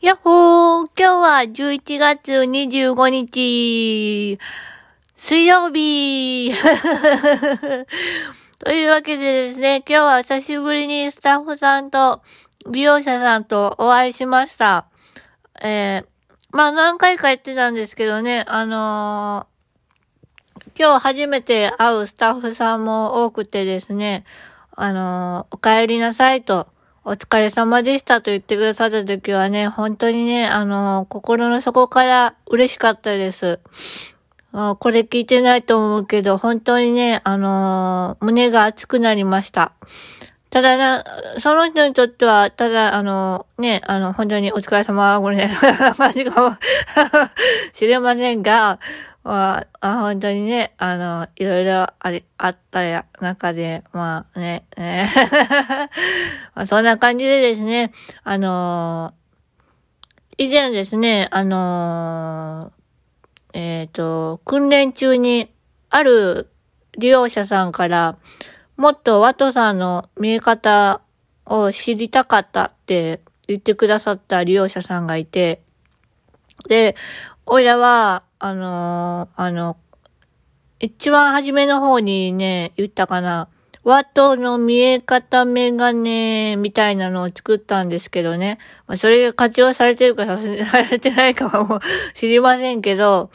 やっほー今日は11月25日、水曜日 というわけでですね、今日は久しぶりにスタッフさんと利用者さんとお会いしました。えー、まあ何回か言ってたんですけどね、あのー、今日初めて会うスタッフさんも多くてですね、あのー、お帰りなさいと、お疲れ様でしたと言ってくださった時はね、本当にね、あの、心の底から嬉しかったです。これ聞いてないと思うけど、本当にね、あの胸が熱くなりました。ただな、その人にとっては、ただ、あの、ね、あの、本当にお疲れ様、これね、感じかも。しれませんが、まあ、本当にね、あの、いろいろあり、あったや、中で、まあね、ね まあ、そんな感じでですね、あの以前ですね、あのえっ、ー、と、訓練中に、ある利用者さんから、もっとワトさんの見え方を知りたかったって言ってくださった利用者さんがいて、で、おいらは、あのー、あの、一番初めの方にね、言ったかな。ワトの見え方メガネみたいなのを作ったんですけどね。まあ、それが活用されてるかされてないかはもう知りませんけど、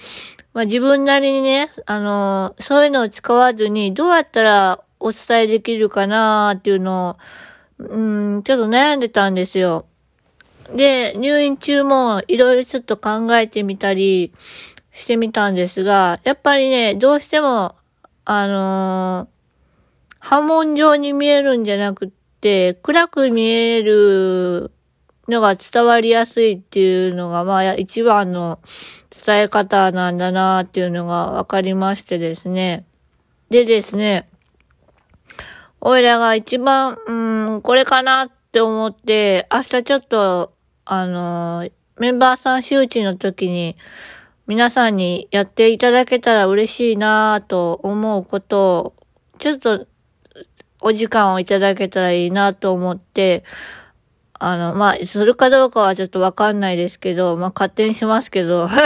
まあ、自分なりにね、あのー、そういうのを使わずにどうやったらお伝えできるかなっていうのを、うん、ちょっと悩んでたんですよ。で、入院中もいろいろちょっと考えてみたりしてみたんですが、やっぱりね、どうしても、あのー、波紋状に見えるんじゃなくって、暗く見えるのが伝わりやすいっていうのが、まあ、一番の伝え方なんだなっていうのが分かりましてですね。でですね、おいらが一番、うん、これかなって思って、明日ちょっと、あの、メンバーさん周知の時に、皆さんにやっていただけたら嬉しいなぁと思うことを、ちょっとお時間をいただけたらいいなと思って、あの、まあ、するかどうかはちょっとわかんないですけど、まあ、勝手にしますけど。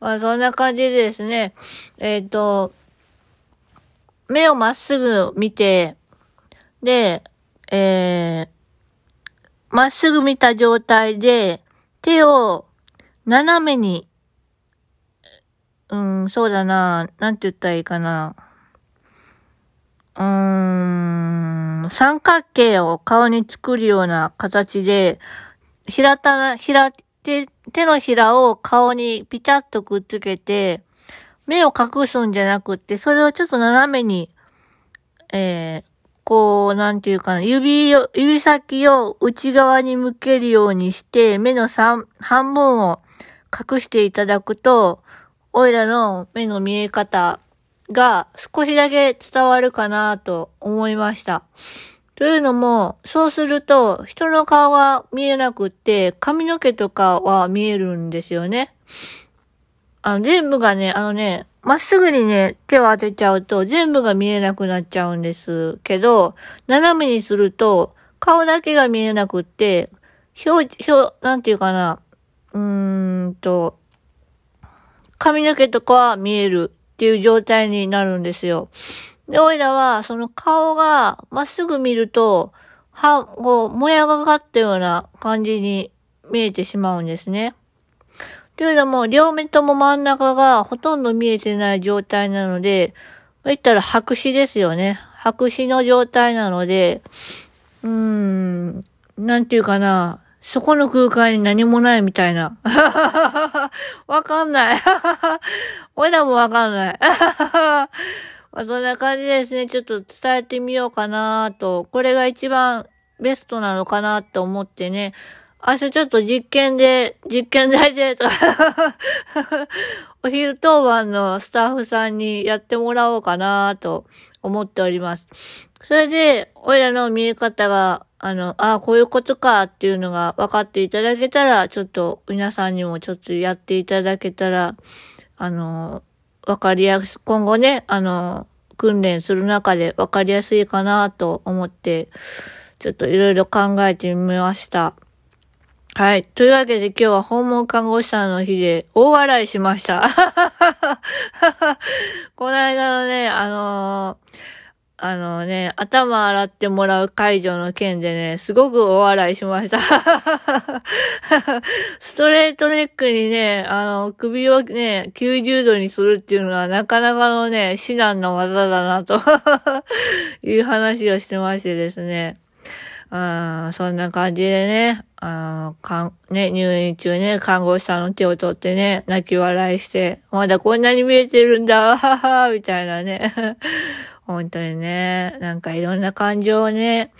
まあ、そんな感じでですね、えっ、ー、と、目をまっすぐ見て、で、えー、まっすぐ見た状態で、手を斜めに、うん、そうだな、なんて言ったらいいかな。うーん、三角形を顔に作るような形で、平たな、平、手、手のひらを顔にピチャッとくっつけて、目を隠すんじゃなくって、それをちょっと斜めに、えー、こう、なんていうかな、指を、指先を内側に向けるようにして、目の三、半分を隠していただくと、おいらの目の見え方が少しだけ伝わるかなと思いました。というのも、そうすると、人の顔は見えなくって、髪の毛とかは見えるんですよね。あの、全部がね、あのね、まっすぐにね、手を当てちゃうと全部が見えなくなっちゃうんですけど、斜めにすると顔だけが見えなくって、表、表、なんていうかな、うーんと、髪の毛とかは見えるっていう状態になるんですよ。で、おいらは、その顔がまっすぐ見ると、は、こう、もやがかったような感じに見えてしまうんですね。というのも、両目とも真ん中がほとんど見えてない状態なので、言ったら白紙ですよね。白紙の状態なので、うーん、なんていうかな。そこの空間に何もないみたいな。わかんない。俺らもわかんない。まあ、そんな感じですね。ちょっと伝えてみようかなと。これが一番ベストなのかなと思ってね。明日ちょっと実験で、実験台で、お昼当番のスタッフさんにやってもらおうかなと思っております。それで、おいらの見え方が、あの、ああ、こういうことかっていうのが分かっていただけたら、ちょっと皆さんにもちょっとやっていただけたら、あの、分かりやす、今後ね、あの、訓練する中で分かりやすいかなと思って、ちょっといろいろ考えてみました。はい。というわけで今日は訪問看護師さんの日で大笑いしました。この間のね、あのー、あのね、頭洗ってもらう解除の件でね、すごく大笑いしました。ストレートネックにね、あの、首をね、90度にするっていうのはなかなかのね、至難の技だなと いう話をしてましてですね。あそんな感じでね、あかん、ね、入院中ね、看護師さんの手を取ってね、泣き笑いして、まだこんなに見えてるんだ、はは、みたいなね。本当にね、なんかいろんな感情をね、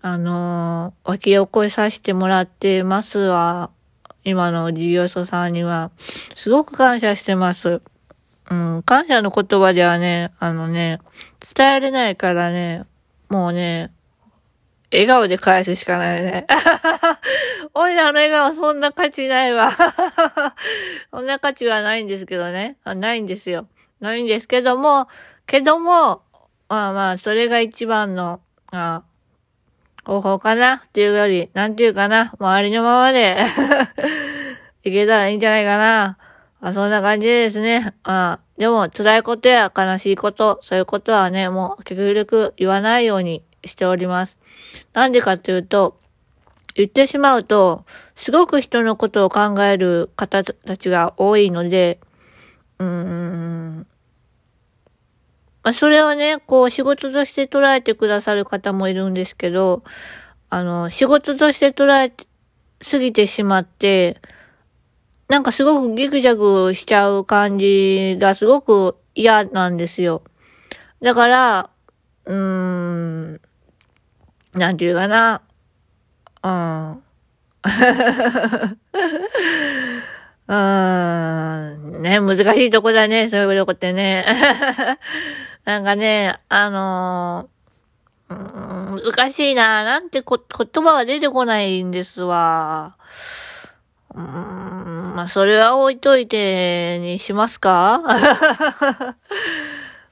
あのー、湧き起こさせてもらってますわ。今の事業所さんには。すごく感謝してます。うん、感謝の言葉ではね、あのね、伝えられないからね、もうね、笑顔で返すしかないね。おいらの笑顔そんな価値ないわ。そんな価値はないんですけどね。ないんですよ。ないんですけども、けども、まあまあ、それが一番の、あ方法かなっていうより、なんていうかな、周りのままで いけたらいいんじゃないかな。あそんな感じでですね。あでも、辛いことや悲しいこと、そういうことはね、もう極力言わないようにしております。なんでかっていうと、言ってしまうと、すごく人のことを考える方たちが多いので、うーん、まあ、それをね、こう仕事として捉えてくださる方もいるんですけど、あの、仕事として捉えすぎてしまって、なんかすごくギクジャグしちゃう感じがすごく嫌なんですよ。だから、うーん、なんていうかな。うん。うーん。ね、難しいとこだね、そういうとこってね。なんかね、あのー、難しいな。なんてこ、言葉が出てこないんですわ。うん、まあ、それは置いといてにしますか？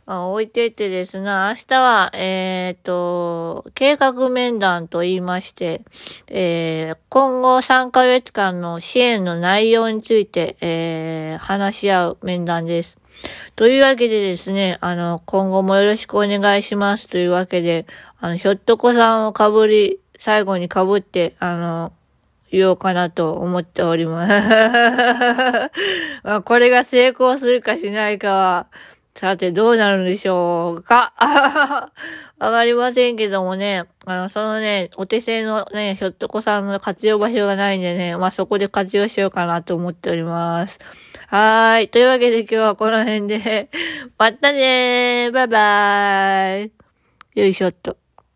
置いていてですな、明日は、えっ、ー、と、計画面談と言いまして、えー、今後3ヶ月間の支援の内容について、えー、話し合う面談です。というわけでですね、あの、今後もよろしくお願いしますというわけで、あの、ひょっとこさんをかぶり、最後にかぶって、あの、言おうかなと思っております。まあ、これが成功するかしないかは、さて、どうなるんでしょうか？わかりませんけどもね、あの、そのね、お手製のね、ひょっとこさんの活用場所がないんでね、まあ、そこで活用しようかなと思っております。はーい。というわけで今日はこの辺で またねーバイバーイよいしょっと。